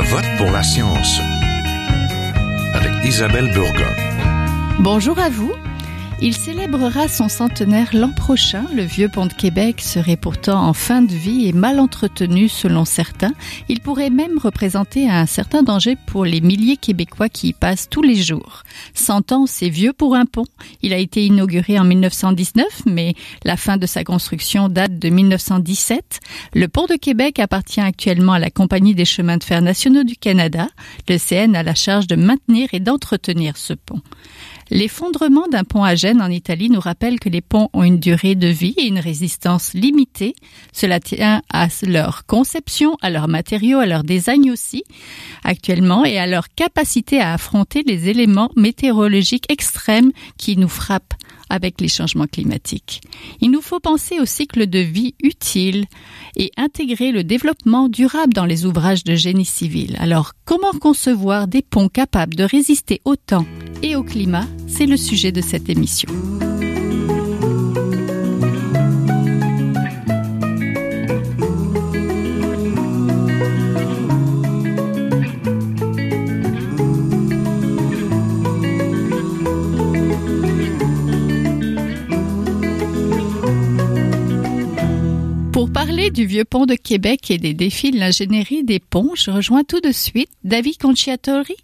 Vote pour la science avec Isabelle Burgon. Bonjour à vous. Il célébrera son centenaire l'an prochain. Le vieux pont de Québec serait pourtant en fin de vie et mal entretenu selon certains. Il pourrait même représenter un certain danger pour les milliers Québécois qui y passent tous les jours. Cent ans, c'est vieux pour un pont. Il a été inauguré en 1919, mais la fin de sa construction date de 1917. Le pont de Québec appartient actuellement à la Compagnie des chemins de fer nationaux du Canada. Le CN a la charge de maintenir et d'entretenir ce pont. L'effondrement d'un pont à Gênes en Italie nous rappelle que les ponts ont une durée de vie et une résistance limitée. Cela tient à leur conception, à leurs matériaux, à leur design aussi, actuellement, et à leur capacité à affronter les éléments météorologiques extrêmes qui nous frappent avec les changements climatiques. Il nous faut penser au cycle de vie utile et intégrer le développement durable dans les ouvrages de génie civil. Alors, comment concevoir des ponts capables de résister au temps et au climat? C'est le sujet de cette émission. Pour parler du vieux pont de Québec et des défis de l'ingénierie des ponts, je rejoins tout de suite David Conciatori,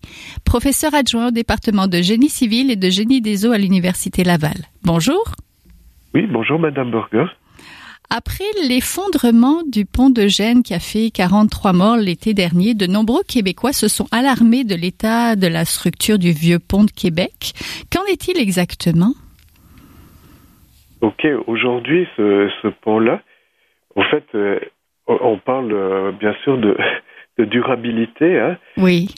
professeur adjoint au département de génie civil et de génie des eaux à l'Université Laval. Bonjour. Oui, bonjour Madame Burger. Après l'effondrement du pont de Gênes qui a fait 43 morts l'été dernier, de nombreux Québécois se sont alarmés de l'état de la structure du vieux pont de Québec. Qu'en est-il exactement? Ok, aujourd'hui, ce, ce pont-là, en fait, euh, on parle euh, bien sûr de, de durabilité. Hein. Oui.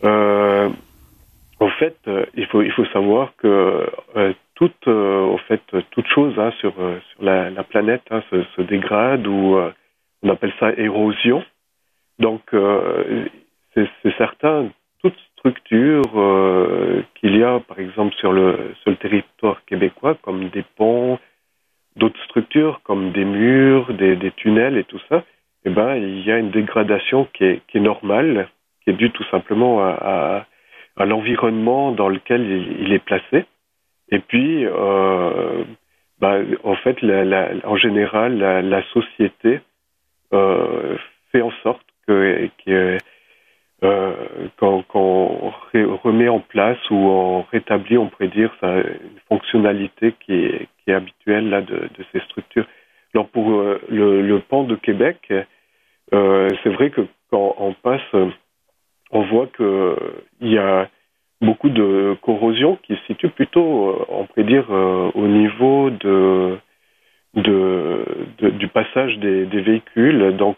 En fait, euh, il faut il faut savoir que toute en fait toute chose hein, sur sur la, la planète hein, se, se, dégrade ou on appelle ça érosion. Donc c'est certain toute structure qu'il y a par exemple sur le sur le territoire québécois comme des ponts, d'autres structures comme des murs, des, des, tunnels et tout ça, eh ben, il y a une dégradation qui est, qui est normale, qui est due tout simplement à, à, à l'environnement dans lequel il, est placé. Et puis, euh, ben, en fait, la, la, en général, la, la société euh, fait en sorte que, que euh, quand, quand, on remet en place ou on rétablit, on pourrait dire, une fonctionnalité qui est, habituelle là, de, ces structures. Alors pour euh, le, pont de Québec, euh, c'est vrai que quand on passe, on voit que il y a beaucoup de corrosion qui se situe plutôt, on pourrait dire, au niveau de, du passage des, des véhicules. Donc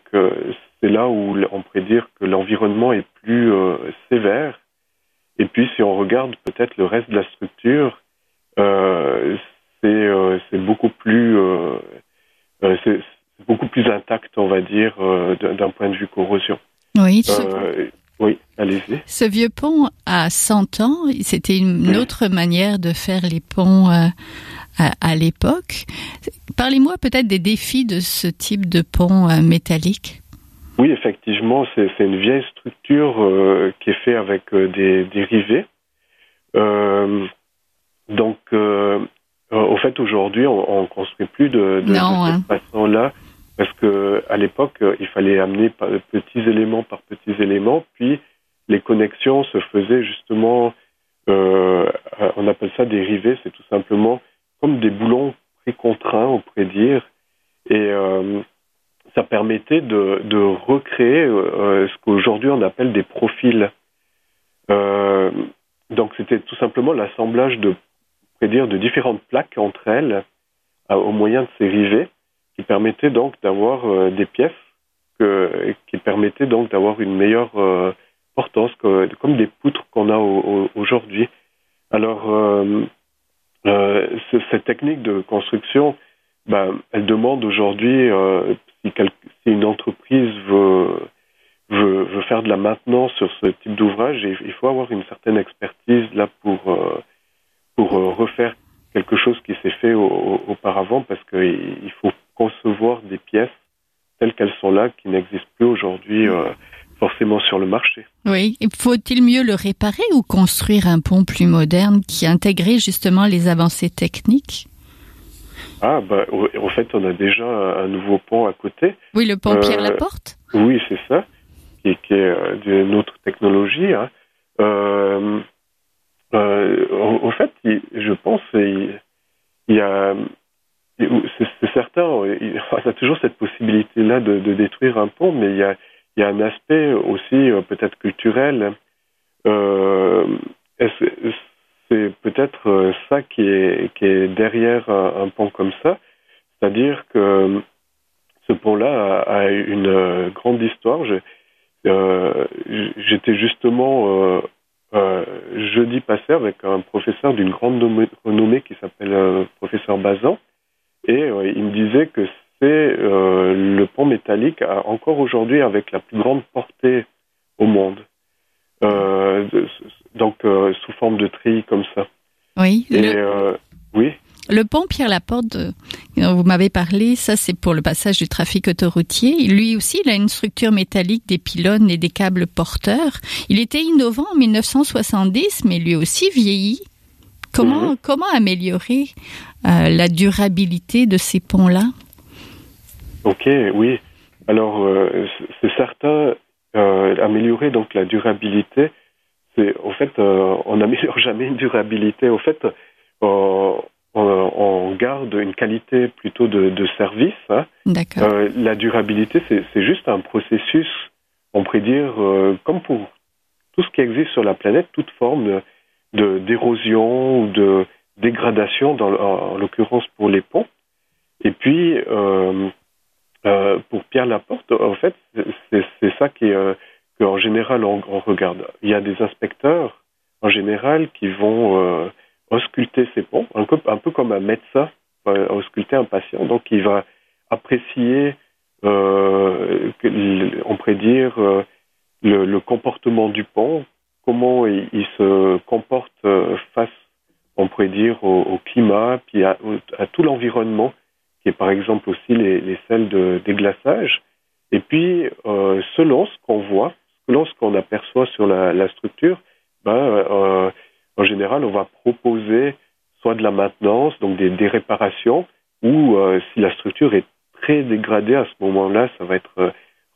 c'est là où on pourrait dire que l'environnement est plus euh, sévère. Et puis, si on regarde peut-être le reste de la structure, euh, c'est euh, beaucoup plus c'est beaucoup plus intact, on va dire, d'un point de vue corrosion. Oui. oui, allez-y. Ce vieux pont a 100 ans. C'était une autre manière de faire les ponts à, à l'époque. Parlez-moi peut-être des défis de ce type de pont métallique. Oui, effectivement, c'est une vieille structure euh, qui est faite avec euh, des, des, rivets. Euh, donc, euh, au fait, aujourd'hui, on ne construit plus de, de, non, de cette hein. façon-là parce que à l'époque, il fallait amener par, petits éléments par petits éléments, puis les connexions se faisaient justement, on appelle ça des rivets, c'est tout simplement comme des boulons précontraints, on pourrait dire, et ça permettait de, recréer euh, ce qu'aujourd'hui on appelle des profils. Euh, donc c'était tout simplement l'assemblage de, différentes plaques entre elles euh, au moyen de ces rivets qui permettaient donc d'avoir euh, des pièces qui permettaient donc d'avoir une meilleure euh, portance, comme des poutres qu'on a aujourd'hui. Alors cette technique de construction, ben, elle demande aujourd'hui si, si une entreprise veut, faire de la maintenance sur ce type d'ouvrage, il faut avoir une certaine expertise là pour, euh, euh, refaire quelque chose qui s'est fait au, auparavant parce qu'il faut concevoir des pièces telles qu'elles sont là, qui n'existent plus aujourd'hui euh, forcément sur le marché. Oui. Faut-il mieux le réparer ou construire un pont plus moderne qui intégrait justement les avancées techniques? Ah, bah, en fait, on a déjà un nouveau pont à côté. Oui, le pont Pierre Laporte? Oui, c'est ça, qui, qui est d'une autre technologie. Hein. Euh, euh, fait, je pense il, il y a c'est certain, il, on a toujours cette possibilité-là de, de, détruire un pont, mais il y a, il y a un aspect aussi euh, peut-être culturel. Euh, c'est peut-être euh, ça qui est, derrière un, un pont comme ça, c'est-à-dire que ce pont-là a, une grande histoire. J'étais justement euh, jeudi passé avec un professeur d'une grande renommée qui s'appelle euh, professeur Bazan et euh, il me disait que c'est le pont métallique encore aujourd'hui avec la plus grande portée au monde. Donc sous forme de treillis comme ça. Oui. Et, oui. Le pont Pierre Laporte dont vous m'avez parlé, ça c'est pour le passage du trafic autoroutier. Lui aussi, il a une structure métallique des pylônes et des câbles porteurs. Il était innovant en 1970, mais lui aussi vieilli. Comment, mmh. comment améliorer euh, la durabilité de ces ponts-là? Ok, oui. Alors, euh, c'est certain, euh, améliorer donc la durabilité, c'est au fait, euh, on n'améliore jamais une durabilité. Au fait, on garde une qualité plutôt de, de service. Hein. Euh, la durabilité, c'est juste un processus, on pourrait dire, euh, comme pour tout ce qui existe sur la planète, toute forme de d'érosion ou de dégradation, dans, en, en l'occurrence pour les ponts. Et puis, euh, euh pour Pierre Laporte, en fait, c'est ça qui est, qu'en général on, regarde. Il y a des inspecteurs, en général, qui vont ausculter ses ponts, un peu, comme un médecin ausculter un patient. Donc, il va apprécier, euh, on pourrait dire, euh, le, le, comportement du pont, comment il, se comporte euh, face, on pourrait dire, au, climat, puis à tout l'environnement, qui est par exemple aussi les, les de déglaçage. Et puis, euh, selon ce qu'on voit, selon ce qu'on aperçoit sur la, structure, ben, euh, en général, on va proposer soit de la maintenance, donc des, réparations, ou euh, si la structure est très dégradée à ce moment-là, ça va être euh,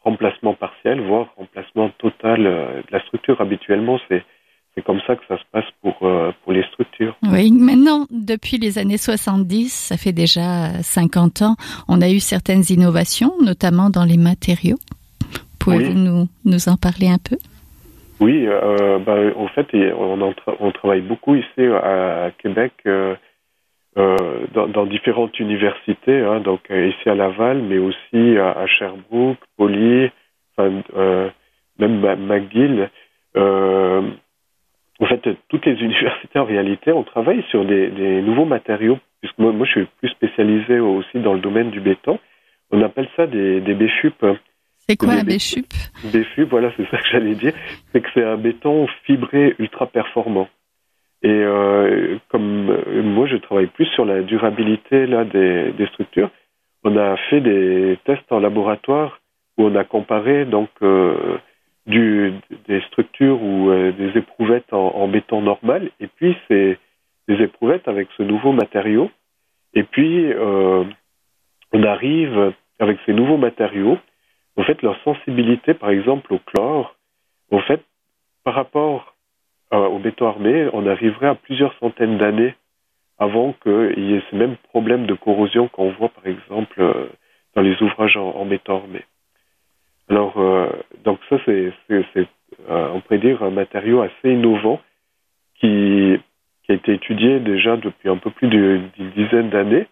remplacement partiel, voire remplacement total euh, de la structure. Habituellement, c'est c'est comme ça que ça se passe pour, euh, pour les structures. Oui, maintenant, depuis les années 70, ça fait déjà 50 ans, on a eu certaines innovations, notamment dans les matériaux. Pouvez-vous oui. nous, nous en parler un peu? Oui, euh, ben, en fait, on, on, travaille beaucoup ici à, Québec, euh, euh, dans, dans, différentes universités, hein, donc euh, ici à Laval, mais aussi à, à Sherbrooke, Poly, enfin, euh, même McGill. En fait, toutes les universités, en réalité, on travaille sur des, des nouveaux matériaux, puisque moi, moi, je suis plus spécialisé aussi dans le domaine du béton. On appelle ça des, des béchupes. C'est quoi un béchup Béchup, voilà, c'est ça que j'allais dire. C'est que c'est un béton fibré ultra performant. Et euh, comme euh, moi, je travaille plus sur la durabilité là des, des, structures. On a fait des tests en laboratoire où on a comparé donc euh, du, des structures ou euh, des éprouvettes en, en, béton normal et puis c'est des éprouvettes avec ce nouveau matériau. Et puis euh, on arrive avec ces nouveaux matériaux en fait, leur sensibilité, par exemple, au chlore, en fait, par rapport euh, au béton armé, on arriverait à plusieurs centaines d'années avant qu'il y ait ces mêmes problèmes de corrosion qu'on voit, par exemple, dans les ouvrages en béton armé. Alors, euh, donc ça, c'est, euh, on pourrait dire, un matériau assez innovant qui, qui, a été étudié déjà depuis un peu plus d'une dizaine d'années.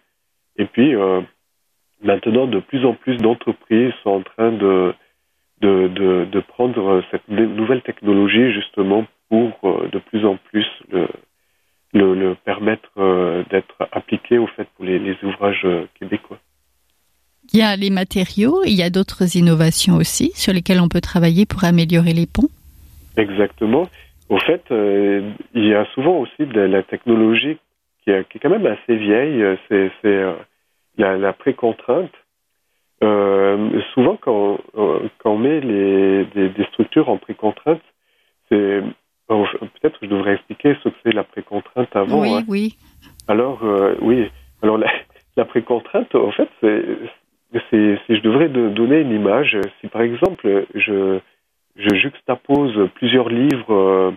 Et puis, euh, maintenant, de plus en plus d'entreprises sont en train de, prendre cette nouvelle technologie justement pour de plus en plus le, le, permettre d'être appliqué au fait pour les, ouvrages québécois. Il y a les matériaux, il y a d'autres innovations aussi sur lesquelles on peut travailler pour améliorer les ponts. Exactement. Au fait, euh, il y a souvent aussi de la technologie qui est, qui est quand même assez vieille. C'est la, la précontrainte. Euh, souvent, quand, quand on met les, des, des, structures en précontrainte, c'est peut-être que je devrais expliquer ce que c'est la précontrainte avant. Oui, hein. oui. Alors, oui. Alors, la, la précontrainte, en fait, c'est si je devrais donner une image, si par exemple je, je juxtapose plusieurs livres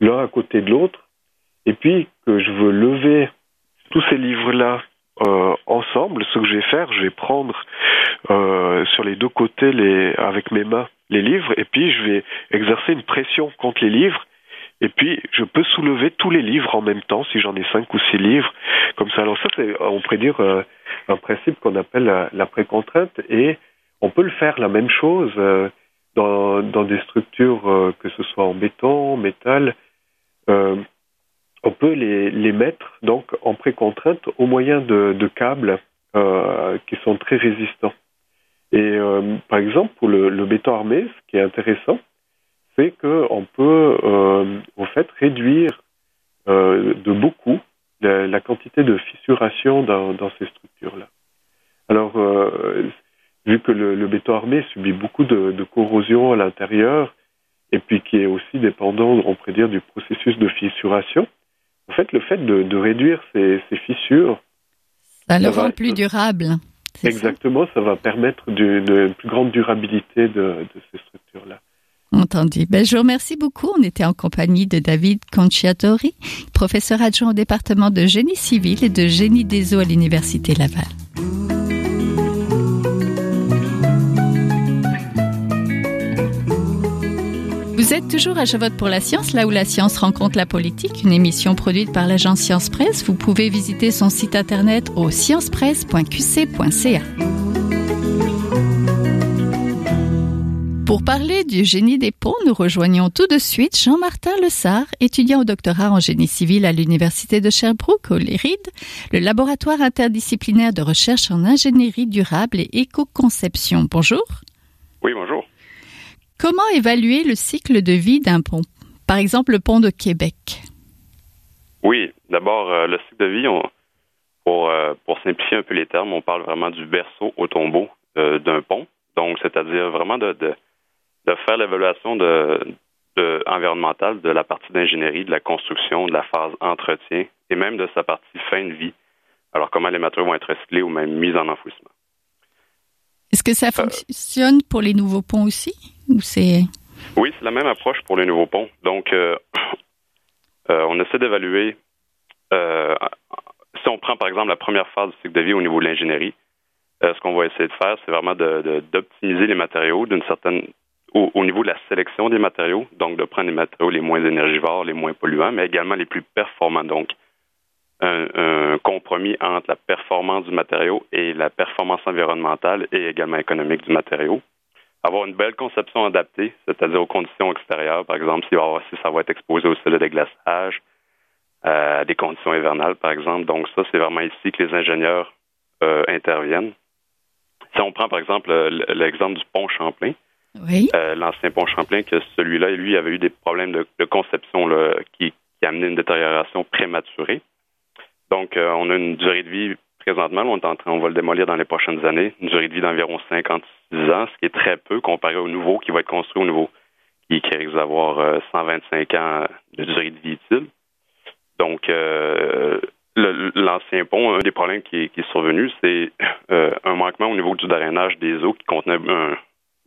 l'un à côté de l'autre, et puis que je veux lever tous ces livres-là euh, ensemble, ce que je vais faire, je vais prendre euh, sur les deux côtés les, avec mes mains les livres, et puis je vais exercer une pression contre les livres, et puis je peux soulever tous les livres en même temps, si j'en ai cinq ou six livres, comme ça. Alors ça, c'est, on pourrait dire, euh, un principe qu'on appelle la, la précontrainte, et on peut le faire la même chose euh, dans, dans des structures, euh, que ce soit en béton, métal, euh, on peut les, les, mettre donc en précontrainte au moyen de, de câbles euh, qui sont très résistants. Et euh, par exemple, pour le, le, béton armé, ce qui est intéressant, c'est qu'on peut en fait réduire de beaucoup la, la, quantité de fissuration dans, dans ces structures-là. Alors, vu que le, le, béton armé subit beaucoup de, de corrosion à l'intérieur, et puis qui est aussi dépendant, on pourrait dire, du processus de fissuration. En fait, le fait de, de réduire ces, ces, fissures, ça le rend plus durable. Exactement, ça, ça, va permettre d'une plus grande durabilité de, de ces structures-là. Entendu. Ben, je vous remercie beaucoup. On était en compagnie de David Conciatori, professeur adjoint au département de génie civil et de génie des eaux à l'Université Laval. Vous êtes toujours à Je pour la science, là où la science rencontre la politique, une émission produite par l'agence Science Presse. Vous pouvez visiter son site internet au sciencepresse.qc.ca. Pour parler du génie des ponts, nous rejoignons tout de suite Jean-Martin Lessard, étudiant au doctorat en génie civil à l'Université de Sherbrooke, au LERID, le laboratoire interdisciplinaire de recherche en ingénierie durable et éco-conception. Bonjour. Oui, bonjour. Comment évaluer le cycle de vie d'un pont? Par exemple, le pont de Québec. Oui, d'abord, euh, le cycle de vie, on, pour, euh, pour simplifier un peu les termes, on parle vraiment du berceau au tombeau euh, d'un pont. Donc, c'est-à-dire vraiment de, de, de faire l'évaluation de, de, environnementale de la partie d'ingénierie, de la construction, de la phase entretien et même de sa partie fin de vie. Alors, comment les matériaux vont être recyclés ou même mis en enfouissement. Est-ce que ça fonctionne pour les nouveaux ponts aussi ou c'est Oui, c'est la même approche pour les nouveaux ponts. Donc, euh, euh, on essaie d'évaluer. Euh, si on prend par exemple la première phase du cycle de vie au niveau de l'ingénierie, euh, ce qu'on va essayer de faire, c'est vraiment d'optimiser de, les matériaux d'une certaine au, au, niveau de la sélection des matériaux, donc de prendre les matériaux les moins énergivores, les moins polluants, mais également les plus performants. Donc, un, compromis entre la performance du matériau et la performance environnementale et également économique du matériau. Avoir une belle conception adaptée, c'est-à-dire aux conditions extérieures, par exemple, si, ça va être exposé au soleil de glaçage, euh, des conditions hivernales, par exemple. Donc ça, c'est vraiment ici que les ingénieurs euh, interviennent. Si on prend, par exemple, l'exemple du pont Champlain, euh, l'ancien pont Champlain, que celui-là, lui, avait eu des problèmes de, conception qui, qui amenaient une détérioration prématurée. Donc, euh, on a une durée de vie présentement, on, est en train, on va le démolir dans les prochaines années, une durée de vie d'environ 56 ans, ce qui est très peu comparé au nouveau qui va être construit au nouveau, qui, risque d'avoir euh, 125 ans de durée de vie utile. Donc, euh, l'ancien pont, un des problèmes qui, est survenu, c'est euh, un manquement au niveau du drainage des eaux qui contenait un,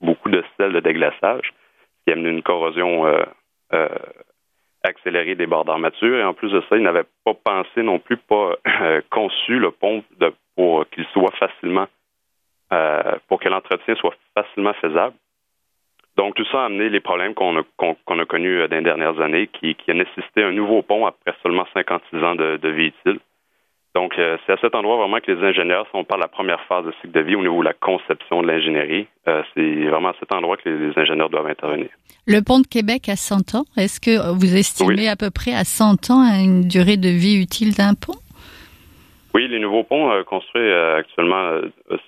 beaucoup de sel de déglaçage, qui a amené une corrosion euh, euh, accélérer des bords d'armature. Et en plus de ça, ils n'avaient pas pensé non plus, pas euh, conçu le pont pour qu'il soit facilement, pour que l'entretien soit facilement faisable. Donc, tout ça a amené les problèmes qu'on a, qu'on, a connus dans les dernières années, qui, qui, a nécessité un nouveau pont après seulement 56 ans de, de utile. Donc, euh, c'est à cet endroit vraiment que les ingénieurs, si on parle de la première phase de cycle de vie au niveau de la conception de l'ingénierie, euh, c'est vraiment à cet endroit que les, les, ingénieurs doivent intervenir. Le pont de Québec a 100 ans. Est-ce que vous estimez oui. à peu près à 100 ans une durée de vie utile d'un pont? Oui, les nouveaux ponts euh, construits actuellement,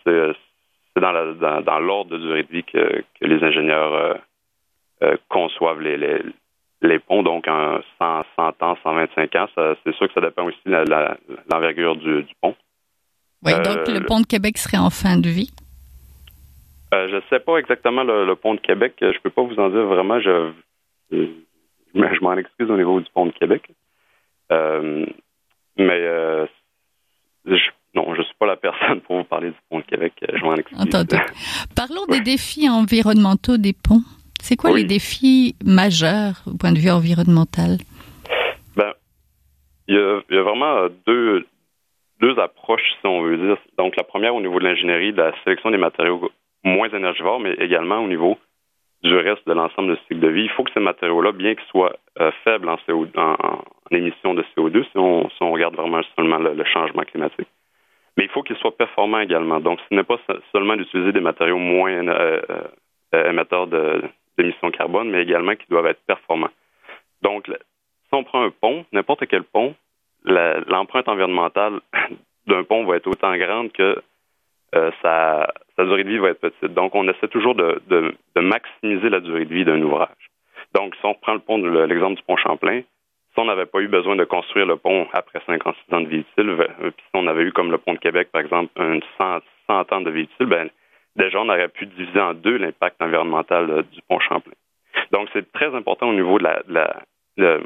c'est dans, la, dans, dans l'ordre de durée de vie que, que les ingénieurs conçoivent les, les les ponts, donc en 100, 100 ans, 125 ans, c'est sûr que ça dépend aussi de l'envergure du, du, pont. Oui, euh, donc le pont de Québec serait en fin de vie? je ne sais pas exactement le, pont de Québec. Je ne peux pas vous en dire vraiment. Je, je, m'en excuse au niveau du pont de Québec. mais je, non, je ne suis pas la personne pour vous parler du pont de Québec. Je m'en excuse. Parlons des défis environnementaux des ponts. C'est quoi les défis majeurs au point de vue environnemental? Ben, il y, a, vraiment deux, deux approches, si on veut dire. Donc, la première au niveau de l'ingénierie, de la sélection des matériaux moins énergivores, mais également au niveau du reste de l'ensemble de cycle de vie. Il faut que ces matériaux-là, bien qu'ils soient euh, faibles en, CO, en, émissions de CO2, si on, si on regarde vraiment seulement le, changement climatique, mais il faut qu'ils soient performants également. Donc, ce n'est pas seulement d'utiliser des matériaux moins euh, euh, émetteurs de, d'émissions carbone, mais également qui doivent être performants. Donc, si on prend un pont, n'importe quel pont, l'empreinte environnementale d'un pont va être autant grande que euh, sa, durée de vie va être petite. Donc, on essaie toujours de, maximiser la durée de vie d'un ouvrage. Donc, si on prend le l'exemple du pont Champlain, si on n'avait pas eu besoin de construire le pont après 56 ans de vie utile, euh, puis si on avait eu comme le pont de Québec, par exemple, un 100, 100 ans de vie utile, ben, déjà, on aurait pu diviser en deux l'impact environnemental euh, du pont Champlain. Donc, c'est très important au niveau de la,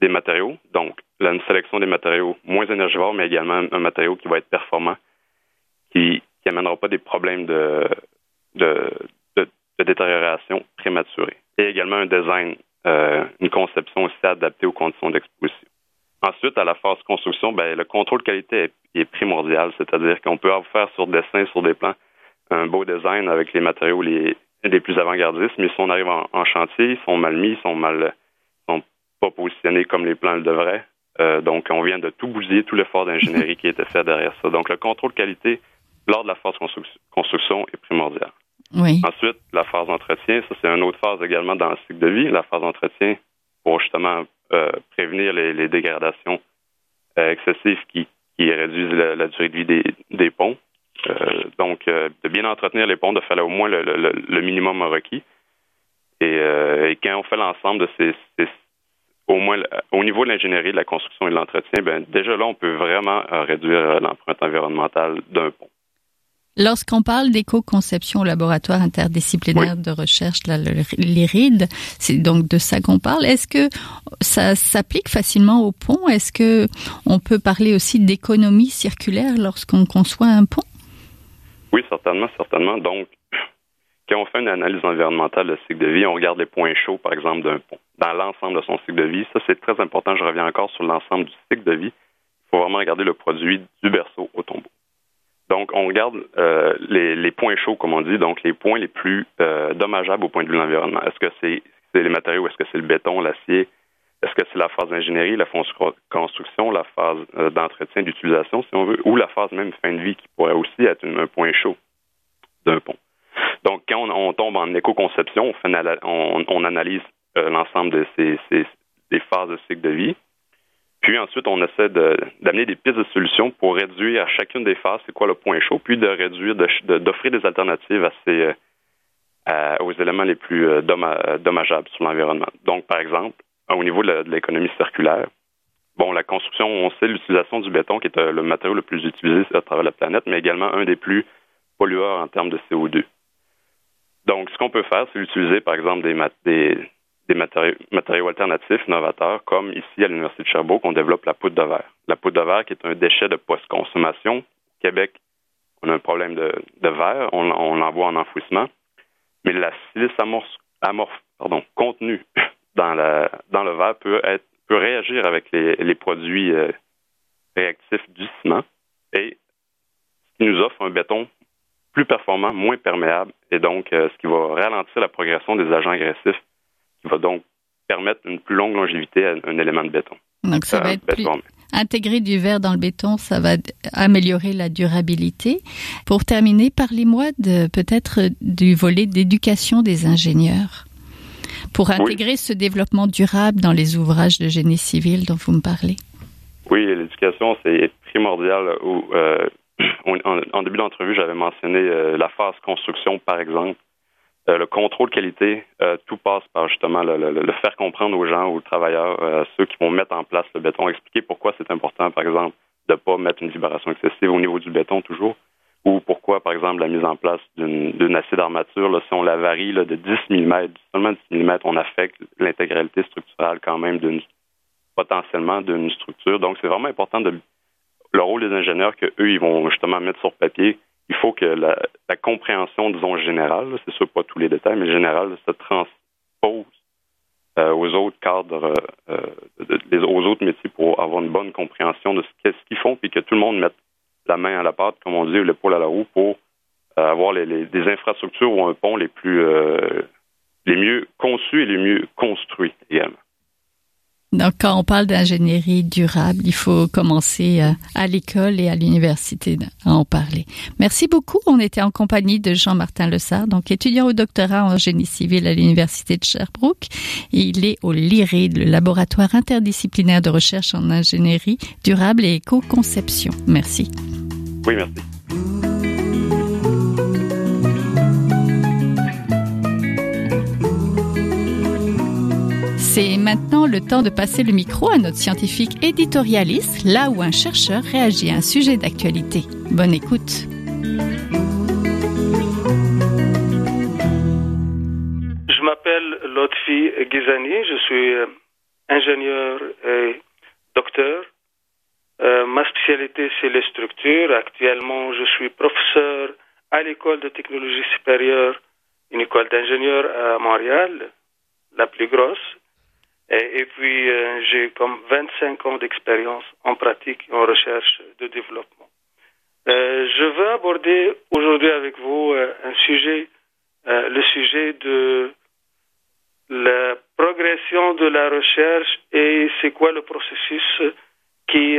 des matériaux. Donc, une sélection des matériaux moins énergivores, mais également un matériau qui va être performant, qui n'amènera pas des problèmes de, de, détérioration prématurée. Et également un design, euh, une conception aussi adaptée aux conditions d'exposition. Ensuite, à la phase construction, ben, le contrôle qualité est, primordial, c'est-à-dire qu'on peut faire sur dessin, sur des plans, un beau design avec les matériaux les, les plus avant-gardistes, mais si on arrive en, chantier, ils sont mal mis, ils sont mal sont pas positionnés comme les plans le devraient. Euh, donc, on vient de tout bousiller, tout l'effort d'ingénierie qui était fait derrière ça. Donc, le contrôle qualité lors de la phase construction est primordial. Oui. Ensuite, la phase d'entretien, ça c'est une autre phase également dans le cycle de vie. La phase d'entretien pour justement euh, prévenir les, dégradations euh, excessives qui, qui réduisent la, durée de vie des, des ponts. Euh, donc, euh, de bien entretenir les ponts, de faire au moins le, minimum requis. Euh, et, quand on fait l'ensemble de ces, au moins au niveau de l'ingénierie, de la construction et de l'entretien, ben déjà là, on peut vraiment réduire l'empreinte environnementale d'un pont. Lorsqu'on parle d'éco-conception au laboratoire interdisciplinaire de recherche, l'IRID, c'est donc de ça qu'on parle. Est-ce que ça s'applique facilement au pont? Est-ce que on peut parler aussi d'économie circulaire lorsqu'on conçoit un pont? Oui, certainement, certainement. Donc, quand on fait une analyse environnementale de cycle de vie, on regarde les points chauds, par exemple, d'un pont, dans l'ensemble de son cycle de vie. Ça, c'est très important. Je reviens encore sur l'ensemble du cycle de vie. Il faut vraiment regarder le produit du berceau au tombeau. Donc, on regarde euh, les, points chauds, comme on dit, donc les points les plus euh, dommageables au point de vue de l'environnement. Est-ce que c'est les matériaux, est-ce que c'est le béton, l'acier, est-ce que c'est la phase d'ingénierie, la construction, la phase euh, d'entretien, d'utilisation, si on veut, ou la phase même fin de vie qui pourrait aussi être un point chaud d'un pont? Donc, quand on, tombe en éco-conception, on, analyse euh, l'ensemble de ces, des phases de cycle de vie. Puis ensuite, on essaie d'amener des pistes de solutions pour réduire à chacune des phases c'est quoi le point chaud, puis de réduire, d'offrir des alternatives à ces, euh, aux éléments les plus dommageables sur l'environnement. Donc, par exemple, au niveau de l'économie circulaire. Bon, la construction, on sait l'utilisation du béton qui est euh, le matériau le plus utilisé à travers la planète, mais également un des plus pollueurs en termes de CO2. Donc, ce qu'on peut faire, c'est utiliser, par exemple, des, matériaux, alternatifs, novateurs, comme ici à l'Université de Sherbrooke, on développe la poudre de verre. La poudre de verre qui est un déchet de post-consommation. Au Québec, on a un problème de, verre, on, on l'envoie en enfouissement, mais la silice amorphe pardon, contenue dans, la, dans le verre peut, être, peut réagir avec les, les produits euh, réactifs du ciment et ce qui nous offre un béton plus performant, moins perméable et donc euh, ce qui va ralentir la progression des agents agressifs qui va donc permettre une plus longue longévité à un élément de béton. Donc ça va être plus intégrer du verre dans le béton, ça va améliorer la durabilité. Pour terminer, parlez-moi de peut-être du volet d'éducation des ingénieurs pour intégrer ce développement durable dans les ouvrages de génie civil dont vous me parlez? Oui, l'éducation, c'est primordial. Euh, en, début d'entrevue, j'avais mentionné euh, la phase construction, par exemple. Euh, le contrôle qualité, tout passe par justement le, faire comprendre aux gens, aux travailleurs, ceux qui vont mettre en place le béton, expliquer pourquoi c'est important, par exemple, de ne pas mettre une vibration excessive au niveau du béton toujours, ou pourquoi, par exemple, la mise en place d'une acier d'armature, si on la varie de 10 mm, seulement 10 mm, on affecte l'intégralité structurelle quand même d'une potentiellement d'une structure. Donc, c'est vraiment important de le rôle des ingénieurs que eux, ils vont justement mettre sur papier. Il faut que la, compréhension, disons, générale, c'est sûr pas tous les détails, mais générale, se transpose euh, aux autres cadres, euh, aux autres métiers pour avoir une bonne compréhension de ce qu'ils font, puis que tout le monde mette la main à la pâte, comme on dit, ou l'épaule à la roue, pour euh, avoir les, des infrastructures ou un pont les plus les mieux conçus et les mieux construits également. Donc, quand on parle d'ingénierie durable, il faut commencer euh, à l'école et à l'université à en parler. Merci beaucoup. On était en compagnie de Jean-Martin Lessard, donc étudiant au doctorat en génie civil à l'université de Sherbrooke. il est au LIRID, le laboratoire interdisciplinaire de recherche en ingénierie durable et éco-conception. Merci. Oui, merci. C'est maintenant le temps de passer le micro à notre scientifique éditorialiste, là où un chercheur réagit à un sujet d'actualité. Bonne écoute. Je m'appelle Lotfi Gizani, je suis euh, ingénieur et docteur. Euh, ma spécialité, c'est les structures. Actuellement, je suis professeur à l'école de technologie supérieure, une école d'ingénieurs à Montréal, la plus grosse. Et, puis, euh, j'ai comme 25 ans d'expérience en pratique en recherche de développement. Euh, je veux aborder aujourd'hui avec vous euh, un sujet, le sujet de la progression de la recherche et c'est quoi le processus qui,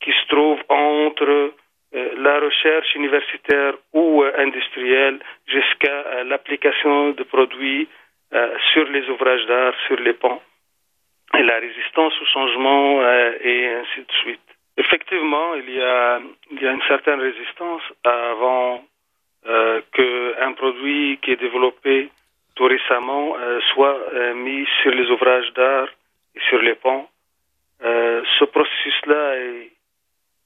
qui se trouve entre la recherche universitaire ou industrielle jusqu'à l'application de produits euh, sur les ouvrages d'art, sur les ponts, et la résistance au changement euh, et ainsi de suite. Effectivement, il y a, une certaine résistance avant euh, qu'un produit qui est développé tout récemment euh, soit mis sur les ouvrages d'art et sur les ponts. ce processus-là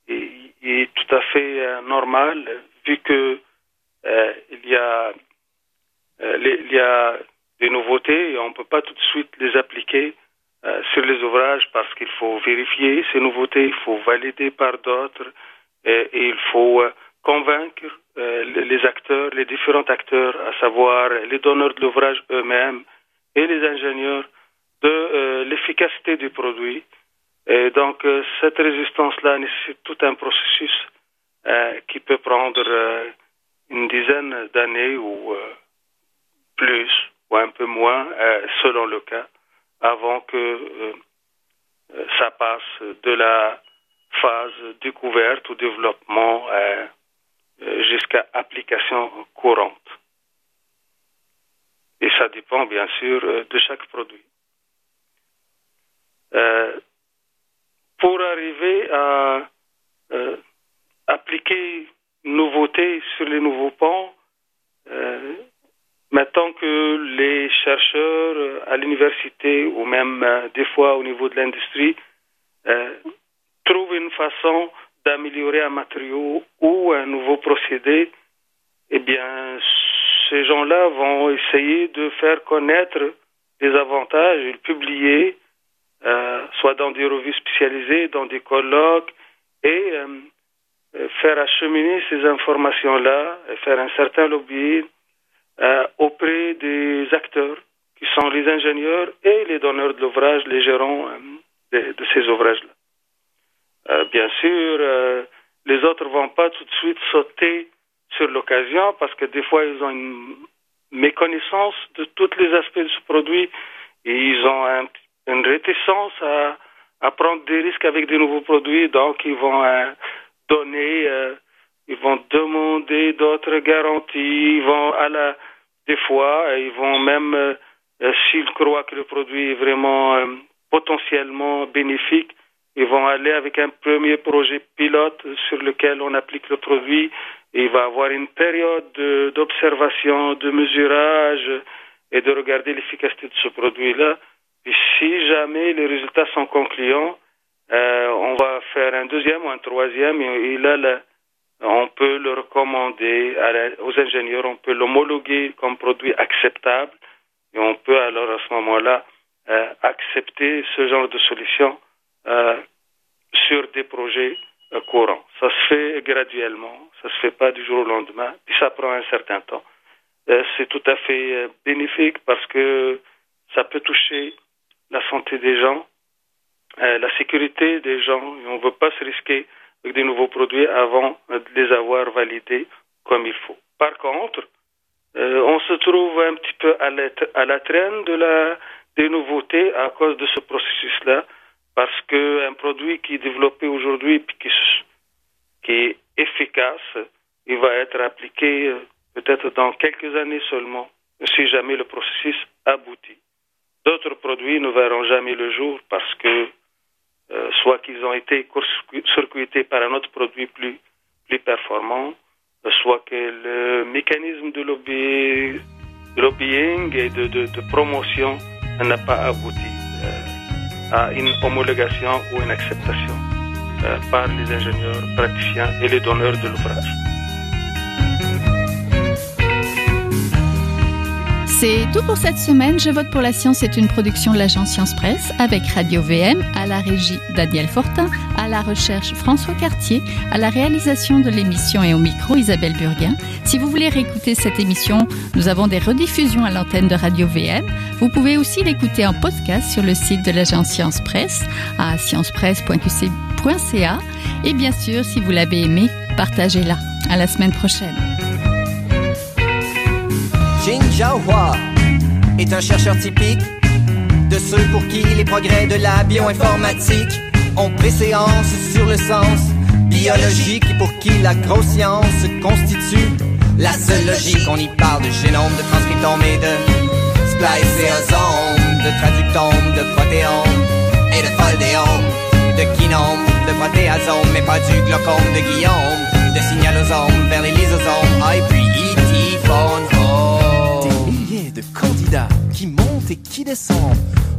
est, tout à fait normal vu que il y a il y a des nouveautés et on ne peut pas tout de suite les appliquer euh, sur les ouvrages parce qu'il faut vérifier ces nouveautés, il faut valider par d'autres et, il faut euh, convaincre euh, les acteurs, les différents acteurs, à savoir les donneurs de l'ouvrage eux-mêmes et les ingénieurs de l'efficacité du produit. Et donc cette résistance-là nécessite tout un processus qui peut prendre une dizaine d'années ou plus ou un peu moins euh, selon le cas, avant que euh, euh, ça passe de la phase découverte ou développement jusqu'à application courante. Et ça dépend bien sûr de chaque produit. pour arriver à appliquer nouveauté sur les nouveaux ponts, Maintenant que les chercheurs euh, à l'université ou même euh, des fois au niveau de l'industrie euh, trouvent une façon d'améliorer un matériau ou un nouveau procédé, eh bien, ces gens-là vont essayer de faire connaître les avantages et publier, soit dans des revues spécialisées, dans des colloques, et faire acheminer ces informations-là, et faire un certain lobbying euh, auprès des acteurs qui sont les ingénieurs et les donneurs de l'ouvrage, les gérants euh, de, ces ouvrages-là. Euh, bien sûr, les autres vont pas tout de suite sauter sur l'occasion parce que des fois ils ont une méconnaissance de tous les aspects de ce produit et ils ont une réticence à, prendre des risques avec des nouveaux produits, donc ils vont donner ils vont demander d'autres garanties, ils vont à la, des fois, ils vont même, euh, s'ils croient que le produit est vraiment euh, potentiellement bénéfique, ils vont aller avec un premier projet pilote sur lequel on applique le produit et il va avoir une période d'observation, de, mesurage et de regarder l'efficacité de ce produit-là. Et si jamais les résultats sont concluants, euh, on va faire un deuxième ou un troisième et, là, on peut le recommander aux ingénieurs, on peut l'homologuer comme produit acceptable et on peut alors à ce moment-là euh, accepter ce genre de solution euh, sur des projets euh, courants. Ça se fait graduellement, ça se fait pas du jour au lendemain, puis ça prend un certain temps. c'est tout à fait bénéfique parce que ça peut toucher la santé des gens, la sécurité des gens, et on ne veut pas se risquer des nouveaux produits avant de les avoir validés comme il faut. Par contre, on se trouve un petit peu à la, traîne de la des nouveautés à cause de ce processus-là, parce qu'un produit qui est développé aujourd'hui et qui, qui est efficace, il va être appliqué euh, peut-être dans quelques années seulement, si jamais le processus aboutit. D'autres produits ne verront jamais le jour parce que euh, soit qu'ils ont été circuités par un autre produit plus, plus performant, soit que le mécanisme de, lobby, lobbying et de, de, de promotion n'a pas abouti euh, à une homologation ou une acceptation euh, par les ingénieurs, praticiens et les donneurs de l'ouvrage. C'est tout pour cette semaine. Je vote pour la science est une production de l'agence Science Presse avec Radio VM, à la régie Daniel Fortin, à la recherche François Cartier, à la réalisation de l'émission et au micro Isabelle Burguin. Si vous voulez réécouter cette émission, nous avons des rediffusions à l'antenne de Radio VM. Vous pouvez aussi l'écouter en podcast sur le site de l'agence Science Presse à sciencepresse.qc.ca. Et bien sûr, si vous l'avez aimé, partagez-la. À la semaine prochaine. Jin Jiahua est un chercheur typique de ceux pour qui les progrès de la bioinformatique ont préséance sur le sens biologique et pour qui la grosse science constitue la seule logique. On y parle de génome, de transcriptome et de spliceosome, de traductome, de protéome et de foldéome, de kinome, de protéasome, mais pas du glaucome de Guillaume, de signalosome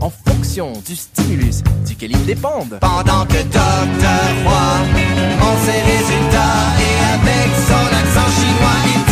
en fonction du stimulus duquel ils dépendent. Pendant que Docteur Roy en ses résultats et avec son accent chinois, il